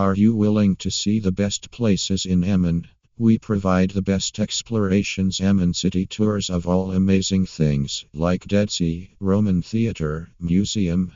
Are you willing to see the best places in Amman? We provide the best explorations Amman city tours of all amazing things like Dead Sea, Roman Theatre, Museum,